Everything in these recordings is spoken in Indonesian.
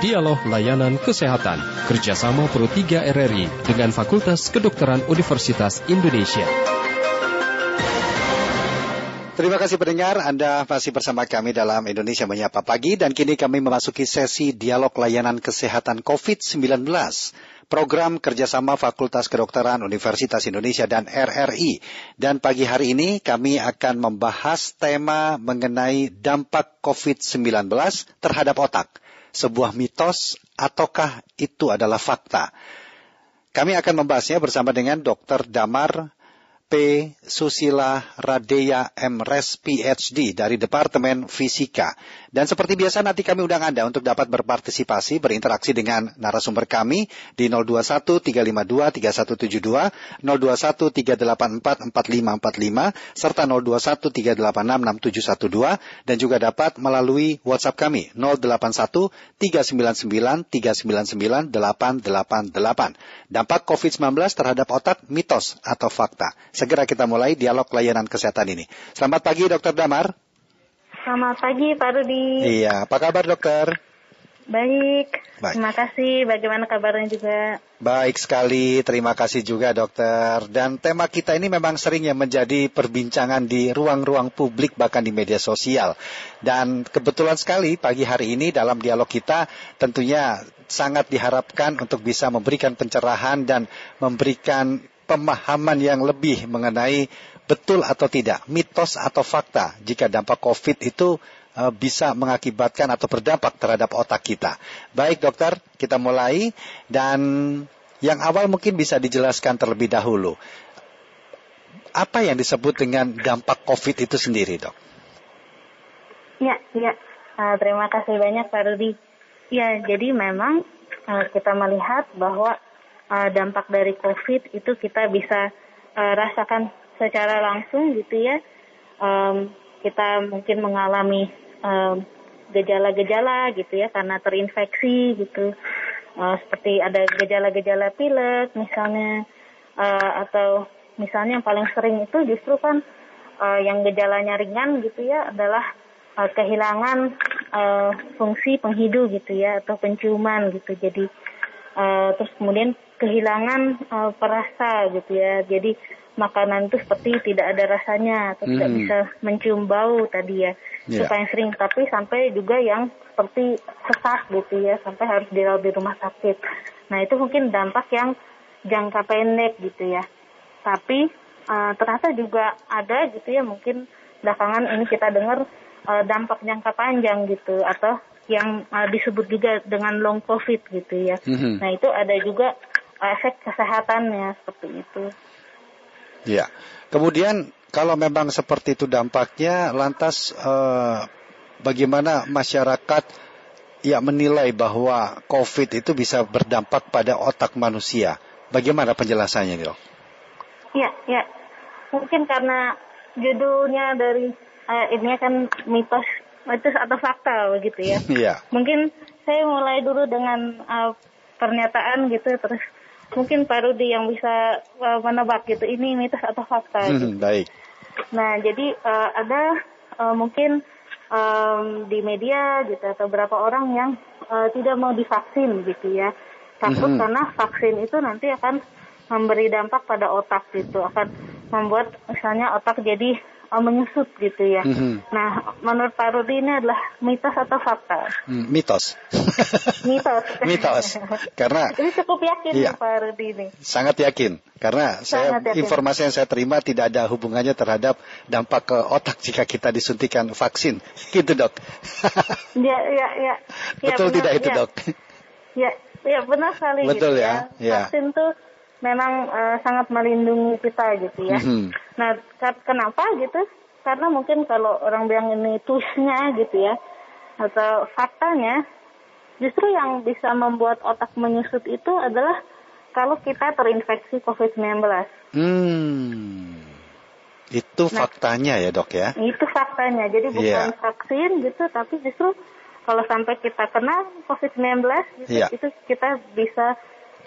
Dialog Layanan Kesehatan kerjasama Pro 3 RRI dengan Fakultas Kedokteran Universitas Indonesia. Terima kasih pendengar, Anda masih bersama kami dalam Indonesia Menyapa Pagi dan kini kami memasuki sesi Dialog Layanan Kesehatan COVID-19 program kerjasama Fakultas Kedokteran Universitas Indonesia dan RRI. Dan pagi hari ini kami akan membahas tema mengenai dampak COVID-19 terhadap otak. Sebuah mitos ataukah itu adalah fakta? Kami akan membahasnya bersama dengan Dr. Damar P. Susila Radeya MRes PhD dari Departemen Fisika. Dan seperti biasa nanti kami undang Anda untuk dapat berpartisipasi, berinteraksi dengan narasumber kami di 021 352 3172, 021 384 4545, serta 021 386 6712, dan juga dapat melalui WhatsApp kami 081 399 399 888. Dampak COVID-19 terhadap otak, mitos atau fakta. Segera kita mulai dialog layanan kesehatan ini. Selamat pagi Dokter Damar. Selamat pagi Pak Rudi. Iya, apa kabar dokter? Baik. Baik. Terima kasih. Bagaimana kabarnya juga? Baik sekali. Terima kasih juga dokter. Dan tema kita ini memang sering ya menjadi perbincangan di ruang-ruang publik bahkan di media sosial. Dan kebetulan sekali pagi hari ini dalam dialog kita tentunya sangat diharapkan untuk bisa memberikan pencerahan dan memberikan pemahaman yang lebih mengenai betul atau tidak, mitos atau fakta jika dampak COVID itu uh, bisa mengakibatkan atau berdampak terhadap otak kita. Baik dokter, kita mulai dan yang awal mungkin bisa dijelaskan terlebih dahulu. Apa yang disebut dengan dampak COVID itu sendiri, dok? Ya, ya. Uh, terima kasih banyak Pak Rudi. Ya, jadi memang uh, kita melihat bahwa uh, dampak dari COVID itu kita bisa uh, rasakan secara langsung gitu ya. Um, kita mungkin mengalami gejala-gejala um, gitu ya karena terinfeksi gitu. Uh, seperti ada gejala-gejala pilek misalnya uh, atau misalnya yang paling sering itu justru kan uh, yang gejalanya ringan gitu ya adalah uh, kehilangan uh, fungsi penghidu gitu ya atau penciuman gitu. Jadi uh, terus kemudian kehilangan uh, perasa gitu ya. Jadi makanan itu seperti tidak ada rasanya atau hmm. tidak bisa mencium bau tadi ya. Yeah. Paling sering. Tapi sampai juga yang seperti sesak gitu ya, sampai harus dirawat di rumah sakit. Nah itu mungkin dampak yang jangka pendek gitu ya. Tapi uh, ternyata juga ada gitu ya mungkin belakangan ini kita dengar uh, dampak jangka panjang gitu atau yang uh, disebut juga dengan long covid gitu ya. Mm-hmm. Nah itu ada juga efek kesehatannya seperti itu. Ya, kemudian kalau memang seperti itu dampaknya, lantas uh, bagaimana masyarakat ya menilai bahwa COVID itu bisa berdampak pada otak manusia? Bagaimana penjelasannya, dok? Ya, ya, mungkin karena judulnya dari uh, ini kan mitos mitos atau fakta begitu ya. Iya. Mungkin saya mulai dulu dengan uh, pernyataan gitu terus mungkin Pak Rudi yang bisa uh, menebak gitu ini mitos atau fakta. Hmm, gitu. Baik. Nah jadi uh, ada uh, mungkin um, di media gitu atau beberapa orang yang uh, tidak mau divaksin gitu ya takut hmm. karena vaksin itu nanti akan memberi dampak pada otak gitu akan membuat misalnya otak jadi menyusut gitu ya. Mm-hmm. Nah, menurut Pak Rudi ini adalah mitos atau fakta? Mm, mitos. mitos. mitos. Karena ini cukup yakin iya, Pak Rudi ini. Sangat yakin. Karena saya yakin. informasi yang saya terima tidak ada hubungannya terhadap dampak ke otak jika kita disuntikan vaksin. Gitu, Dok. ya, ya, ya. Betul ya, tidak itu, Dok? Ya, ya benar sekali Betul gitu ya. ya. Vaksin tuh memang uh, sangat melindungi kita gitu ya. Mm-hmm. Nah, kenapa gitu? Karena mungkin kalau orang bilang ini twistnya gitu ya, atau faktanya, justru yang bisa membuat otak menyusut itu adalah kalau kita terinfeksi COVID-19. Hmm. Itu nah, faktanya ya dok ya? Itu faktanya. Jadi bukan yeah. vaksin gitu, tapi justru kalau sampai kita kena COVID-19 gitu, yeah. itu kita bisa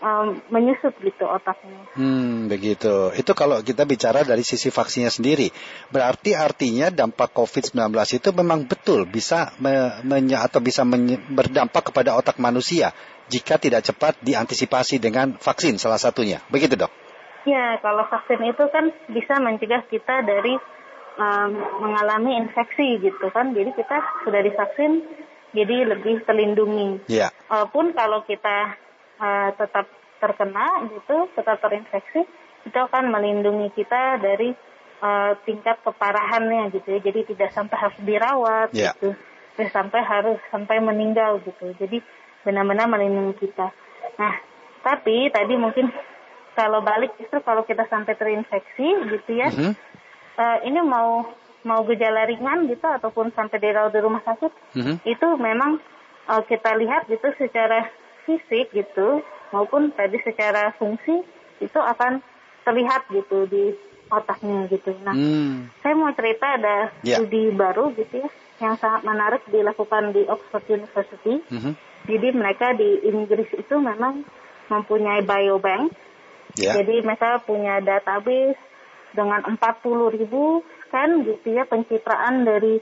um, menyusut gitu otaknya. Hmm, begitu. Itu kalau kita bicara dari sisi vaksinnya sendiri. Berarti artinya dampak COVID-19 itu memang betul bisa me, menye, atau bisa menye, berdampak kepada otak manusia jika tidak cepat diantisipasi dengan vaksin salah satunya. Begitu, Dok? Ya, kalau vaksin itu kan bisa mencegah kita dari um, mengalami infeksi gitu kan. Jadi kita sudah divaksin jadi lebih terlindungi. Ya. Walaupun kalau kita uh, tetap terkena gitu, tetap terinfeksi, itu akan melindungi kita dari uh, tingkat keparahannya gitu ya. Jadi tidak sampai harus dirawat Ya. gitu, tidak sampai harus sampai meninggal gitu. Jadi benar-benar melindungi kita. Nah, tapi tadi mungkin kalau balik justru kalau kita sampai terinfeksi gitu ya, Mhm. uh, ini mau mau gejala ringan gitu ataupun sampai dirawat di rumah sakit Mhm. itu memang uh, kita lihat gitu secara fisik gitu maupun tadi secara fungsi itu akan terlihat gitu di otaknya gitu. Nah, Hmm. saya mau cerita ada Ya. studi baru gitu ya yang sangat menarik dilakukan di Oxford University. Mhm. Jadi mereka di Inggris itu memang mempunyai biobank. Ya. Jadi mereka punya database dengan 40 ribu scan gitu ya pencitraan dari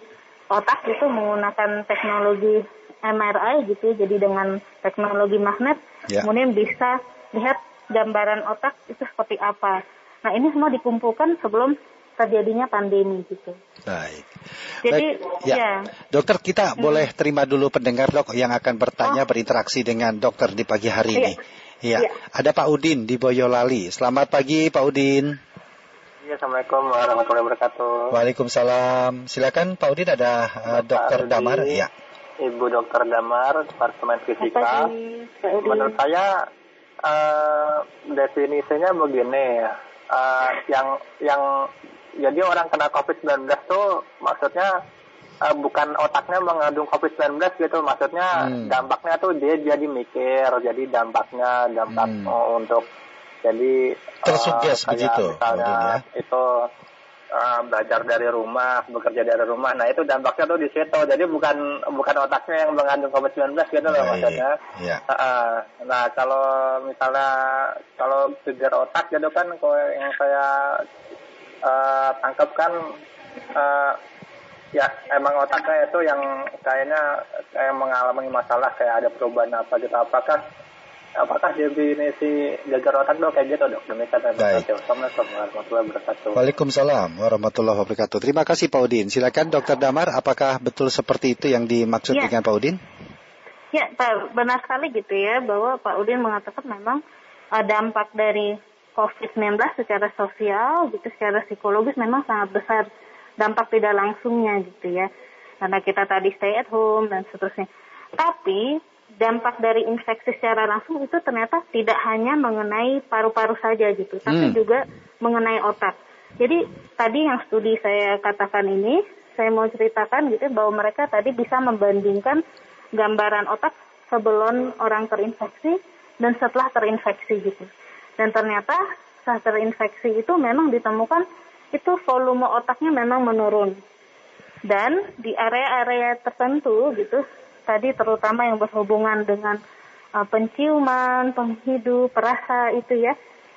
otak itu menggunakan teknologi MRI gitu ya. Jadi dengan teknologi magnet Ya. kemudian bisa lihat gambaran otak itu seperti apa. Nah ini semua dikumpulkan sebelum terjadinya pandemi gitu. Baik. Jadi Baik, ya, Dokter, kita boleh terima dulu pendengar dok yang akan bertanya Oh. berinteraksi dengan dokter di pagi hari Iya. ini. Iya. Iya. Ada Pak Udin di Boyolali. Selamat pagi Pak Udin. Iya, Assalamualaikum warahmatullahi wabarakatuh. Waalaikumsalam. Silakan Pak Udin ada uh, Bapak Dokter. Damar. Iya. Ibu Dokter Damar, Departemen Fisika. Menurut saya eh, definisinya begini ya. Eh, yang yang jadi orang kena COVID-19 tuh maksudnya eh, bukan otaknya mengandung COVID-19 gitu. Maksudnya Hmm. dampaknya tuh dia jadi mikir, jadi dampaknya dampak Hmm. untuk jadi eh, Tersugest kayak begitu, misalnya Udin, ya. itu eh, belajar dari rumah, bekerja dari rumah. Nah itu dampaknya tuh di situ. Jadi bukan bukan otaknya yang mengandung COVID-19 gitu loh Baik. maksudnya. Iya. Heeh. nah kalau misalnya kalau gejar otak gitu kan kalau yang saya eh, tangkap kan eh, ya emang otaknya itu yang kayaknya kayak mengalami masalah kayak ada perubahan apa gitu. Apakah apakah definisi gejar otak dok kayak gitu dok? Demikian. Assalamualaikum warahmatullahi wabarakatuh. Waalaikumsalam warahmatullahi wabarakatuh. Terima kasih Pak Udin. Silakan Dokter Damar, apakah betul seperti itu yang dimaksud Iya. dengan Pak Udin? Ya, Pak, benar sekali gitu ya bahwa Pak Udin mengatakan memang uh, dampak dari COVID-19 secara sosial gitu, secara psikologis memang sangat besar dampak tidak langsungnya gitu ya. Karena kita tadi stay at home dan seterusnya. Tapi dampak dari infeksi secara langsung itu ternyata tidak hanya mengenai paru-paru saja gitu, tapi Hmm. juga mengenai otak. Jadi tadi yang studi saya katakan ini, saya mau ceritakan gitu bahwa mereka tadi bisa membandingkan gambaran otak sebelum orang terinfeksi dan setelah terinfeksi gitu. Dan ternyata saat terinfeksi itu memang ditemukan itu volume otaknya memang menurun. Dan di area-area tertentu gitu, tadi terutama yang berhubungan dengan uh, penciuman, penghidup, perasa itu ya,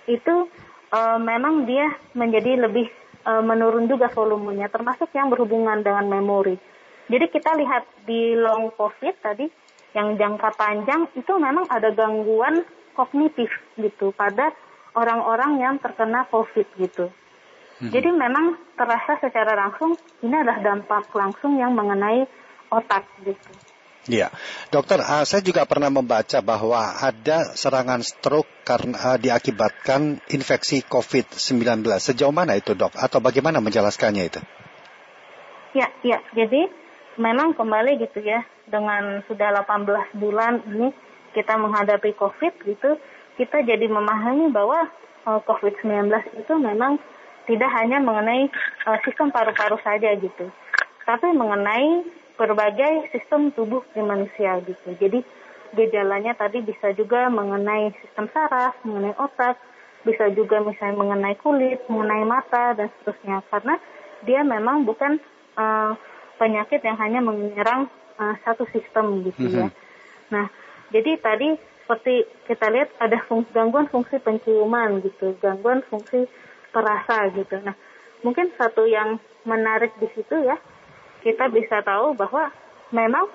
itu uh, memang dia menjadi lebih uh, menurun juga volumenya, termasuk yang berhubungan dengan memori. Jadi kita lihat di long COVID tadi, yang jangka panjang itu memang ada gangguan kognitif gitu pada orang-orang yang terkena COVID gitu. Jadi memang terasa secara langsung ini adalah dampak langsung yang mengenai otak gitu. Iya, dokter, ah, saya juga pernah membaca bahwa ada serangan stroke karena ah, diakibatkan infeksi COVID-19. Sejauh mana itu dok? Atau bagaimana menjelaskannya itu? Ya, ya. Jadi memang kembali gitu ya dengan sudah 18 bulan ini kita menghadapi COVID gitu, kita jadi memahami bahwa uh, COVID-19 itu memang tidak hanya mengenai uh, sistem paru-paru saja gitu, tapi mengenai berbagai sistem tubuh di manusia gitu. Jadi gejalanya tadi bisa juga mengenai sistem saraf, mengenai otak, bisa juga misalnya mengenai kulit, mengenai mata dan seterusnya. Karena dia memang bukan uh, penyakit yang hanya menyerang uh, satu sistem gitu ya. Nah, jadi tadi seperti kita lihat ada fungsi, gangguan fungsi penciuman gitu, gangguan fungsi perasa gitu. Nah, mungkin satu yang menarik di situ ya, kita bisa tahu bahwa memang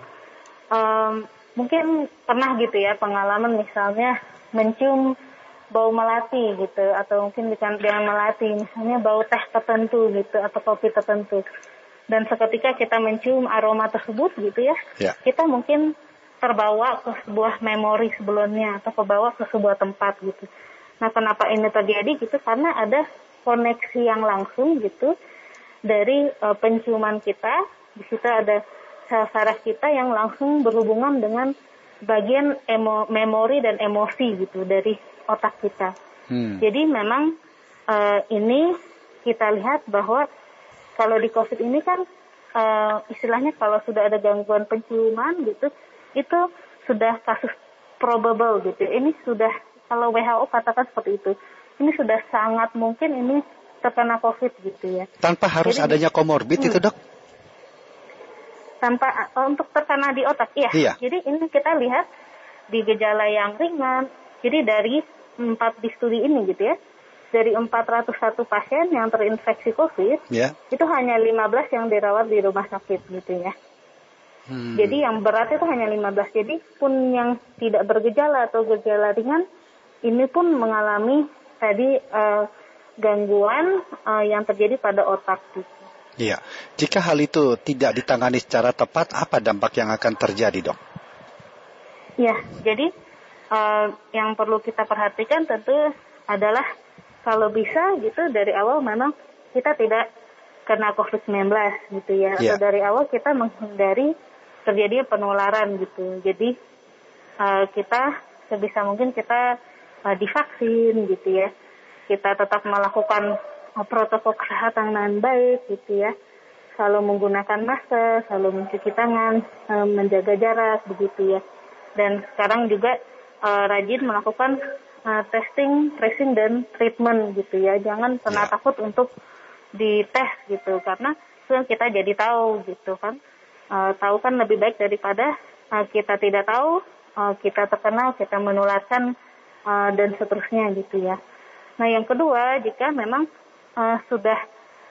um, mungkin pernah gitu ya pengalaman misalnya mencium bau melati gitu atau mungkin dengan, dengan melati misalnya bau teh tertentu gitu atau kopi tertentu dan seketika kita mencium aroma tersebut gitu ya, ya. kita mungkin terbawa ke sebuah memori sebelumnya atau kebawa ke sebuah tempat gitu. Nah, kenapa ini terjadi gitu? Karena ada koneksi yang langsung gitu dari uh, penciuman kita. Di situ ada sel saraf kita yang langsung berhubungan dengan bagian emo, memori dan emosi gitu dari otak kita. Hmm. Jadi memang uh, ini kita lihat bahwa kalau di COVID ini kan uh, istilahnya kalau sudah ada gangguan penciuman gitu, itu sudah kasus probable gitu. Ini sudah kalau WHO katakan seperti itu. Ini sudah sangat mungkin ini terkena COVID gitu ya. Tanpa harus Jadi, adanya komorbid hmm, itu dok? Tanpa untuk terkena di otak, iya. iya. Jadi ini kita lihat di gejala yang ringan. Jadi dari empat di studi ini gitu ya, dari 401 pasien yang terinfeksi COVID, yeah. itu hanya 15 yang dirawat di rumah sakit gitu ya. Hmm. Jadi yang berat itu hanya 15. Jadi pun yang tidak bergejala atau gejala ringan, ini pun mengalami tadi uh, gangguan uh, yang terjadi pada otak gitu. Iya, jika hal itu tidak ditangani secara tepat, apa dampak yang akan terjadi, dok? Iya, jadi uh, yang perlu kita perhatikan tentu adalah kalau bisa gitu dari awal memang kita tidak kena COVID-19 gitu ya. Yeah. Atau dari awal kita menghindari terjadi penularan gitu. Jadi uh, kita sebisa mungkin kita uh, divaksin gitu ya. Kita tetap melakukan protokol kesehatan dengan baik gitu ya. Selalu menggunakan masker, selalu mencuci tangan, uh, menjaga jarak begitu ya. Dan sekarang juga uh, rajin melakukan uh, testing, tracing dan treatment gitu ya. Jangan pernah yeah. takut untuk dites gitu karena itu yang kita jadi tahu gitu kan. Uh, tahu kan lebih baik daripada uh, kita tidak tahu, uh, kita terkena, kita menularkan uh, dan seterusnya gitu ya. Nah yang kedua jika memang uh, sudah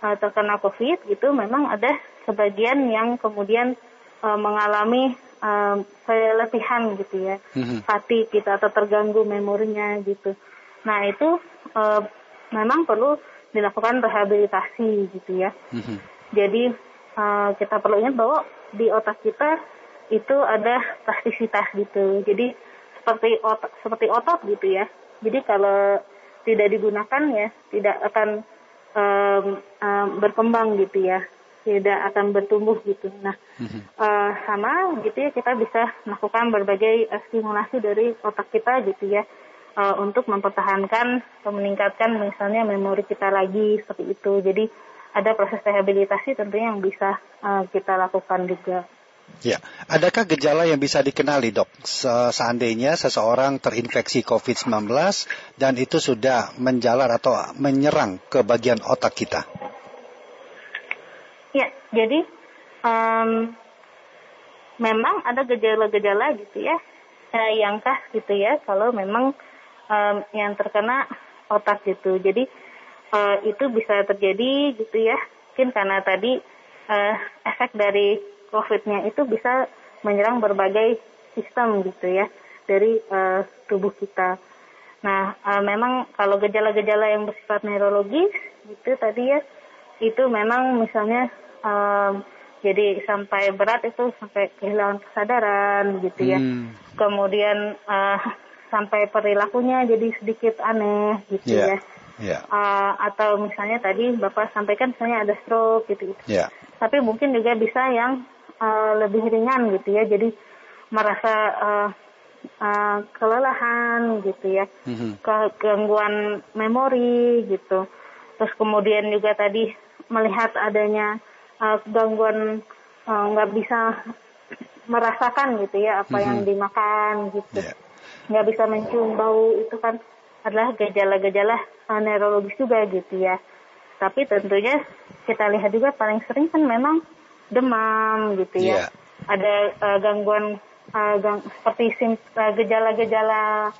uh, terkena COVID gitu, memang ada sebagian yang kemudian uh, mengalami um, keletihan gitu ya, mm-hmm. hati kita atau terganggu memorinya gitu. Nah itu uh, memang perlu dilakukan rehabilitasi gitu ya. Mm-hmm. Jadi uh, kita perlu ingat bahwa di otak kita itu ada plastisitas gitu. Jadi seperti otot, seperti otot gitu ya. Jadi kalau tidak digunakan ya tidak akan um, um, berkembang gitu ya tidak akan bertumbuh gitu. Nah, mm-hmm. uh, sama gitu ya kita bisa melakukan berbagai uh, stimulasi dari otak kita gitu ya uh, untuk mempertahankan atau meningkatkan misalnya memori kita lagi seperti itu. Jadi ada proses rehabilitasi tentunya yang bisa uh, kita lakukan juga. Ya, adakah gejala yang bisa dikenali dok seandainya seseorang terinfeksi COVID-19 dan itu sudah menjalar atau menyerang ke bagian otak kita? Ya, jadi um, memang ada gejala-gejala gitu ya, eh, yang khas gitu ya, kalau memang um, yang terkena otak gitu. Jadi uh, itu bisa terjadi gitu ya, mungkin karena tadi uh, efek dari COVID-nya itu bisa menyerang berbagai sistem gitu ya dari uh, tubuh kita. Nah, uh, memang kalau gejala-gejala yang bersifat neurologis gitu tadi ya itu memang misalnya um, jadi sampai berat itu sampai kehilangan kesadaran gitu ya. Hmm. Kemudian uh, sampai perilakunya jadi sedikit aneh gitu yeah. ya. Yeah. Ya. Uh, atau misalnya tadi Bapak sampaikan misalnya ada stroke gitu. gitu. Yeah. Tapi mungkin juga bisa yang uh, lebih ringan gitu ya. Jadi merasa uh, uh, kelelahan gitu ya. Mm-hmm. Kegangguan memori gitu. Terus kemudian juga tadi melihat adanya uh, gangguan nggak uh, bisa merasakan gitu ya apa mm -hmm. yang mm-hmm. dimakan gitu yeah. nggak bisa mencium bau itu kan adalah gejala-gejala uh, neurologis juga gitu ya tapi tentunya kita lihat juga paling sering kan memang demam gitu ya yeah. ada uh, gangguan uh, gang, seperti uh, gejala-gejala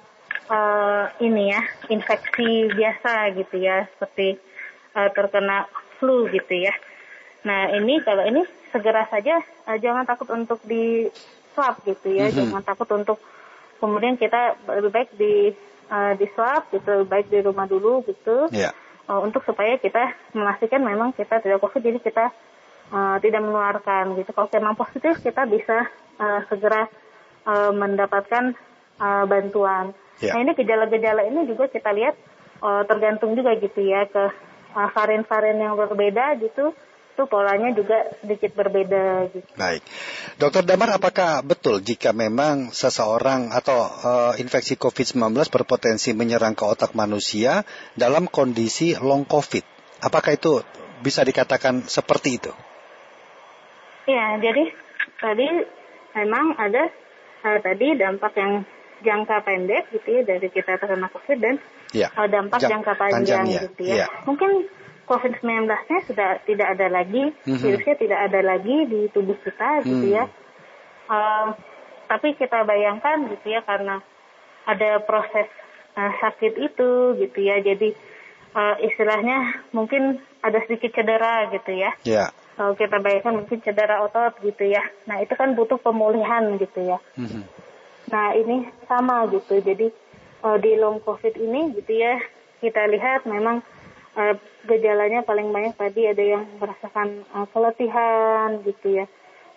uh, ini ya infeksi biasa gitu ya seperti uh, terkena flu gitu ya. Nah ini kalau ini segera saja uh, jangan takut untuk di swab gitu ya, mm -hmm. jangan takut untuk kemudian kita lebih baik di uh, di swab gitu lebih baik di rumah dulu gitu. Yeah. Uh, untuk supaya kita memastikan memang kita tidak covid jadi kita uh, tidak menularkan gitu. Kalau memang positif kita bisa uh, segera uh, mendapatkan uh, bantuan. Yeah. Nah ini gejala-gejala ini juga kita lihat uh, tergantung juga gitu ya ke varian-varian uh, yang berbeda gitu itu polanya juga sedikit berbeda gitu. Baik. Dokter Damar apakah betul jika memang seseorang atau uh, infeksi COVID-19 berpotensi menyerang ke otak manusia dalam kondisi long COVID? Apakah itu bisa dikatakan seperti itu? Ya, jadi tadi memang ada uh, tadi dampak yang jangka pendek gitu ya dari kita terkena COVID dan ya. uh, dampak Jang, jangka panjang, panjang ya. gitu ya. ya. Mungkin COVID-19-nya sudah tidak ada lagi, mm-hmm. virusnya tidak ada lagi di tubuh kita gitu mm. ya. Uh, tapi kita bayangkan gitu ya karena ada proses uh, sakit itu gitu ya, jadi uh, istilahnya mungkin ada sedikit cedera gitu ya. Yeah kalau kita bayangkan mungkin cedera otot gitu ya. Nah itu kan butuh pemulihan gitu ya. Mm-hmm. Nah ini sama gitu. Jadi uh, di long covid ini gitu ya kita lihat memang uh, gejalanya paling banyak tadi ada yang merasakan uh, keletihan gitu ya.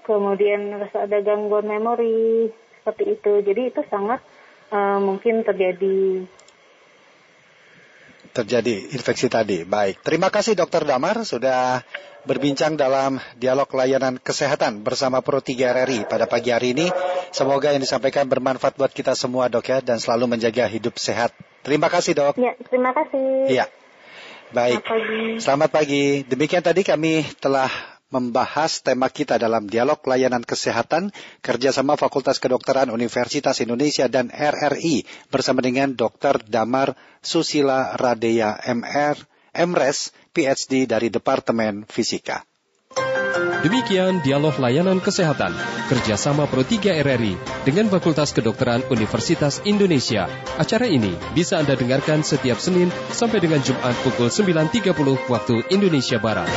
Kemudian rasa ada gangguan memori seperti itu. Jadi itu sangat uh, mungkin terjadi terjadi infeksi tadi. Baik, terima kasih Dokter Damar sudah berbincang dalam dialog layanan kesehatan bersama Pro 3 RRI pada pagi hari ini. Semoga yang disampaikan bermanfaat buat kita semua dok ya dan selalu menjaga hidup sehat. Terima kasih dok. Ya, terima kasih. Iya. Baik. Selamat pagi. Selamat pagi. Demikian tadi kami telah membahas tema kita dalam dialog layanan kesehatan kerjasama Fakultas Kedokteran Universitas Indonesia dan RRI bersama dengan Dr. Damar Susila Radeya MR, MRes, PhD dari Departemen Fisika. Demikian dialog layanan kesehatan kerjasama Pro 3 RRI dengan Fakultas Kedokteran Universitas Indonesia. Acara ini bisa Anda dengarkan setiap Senin sampai dengan Jumat pukul 9.30 waktu Indonesia Barat.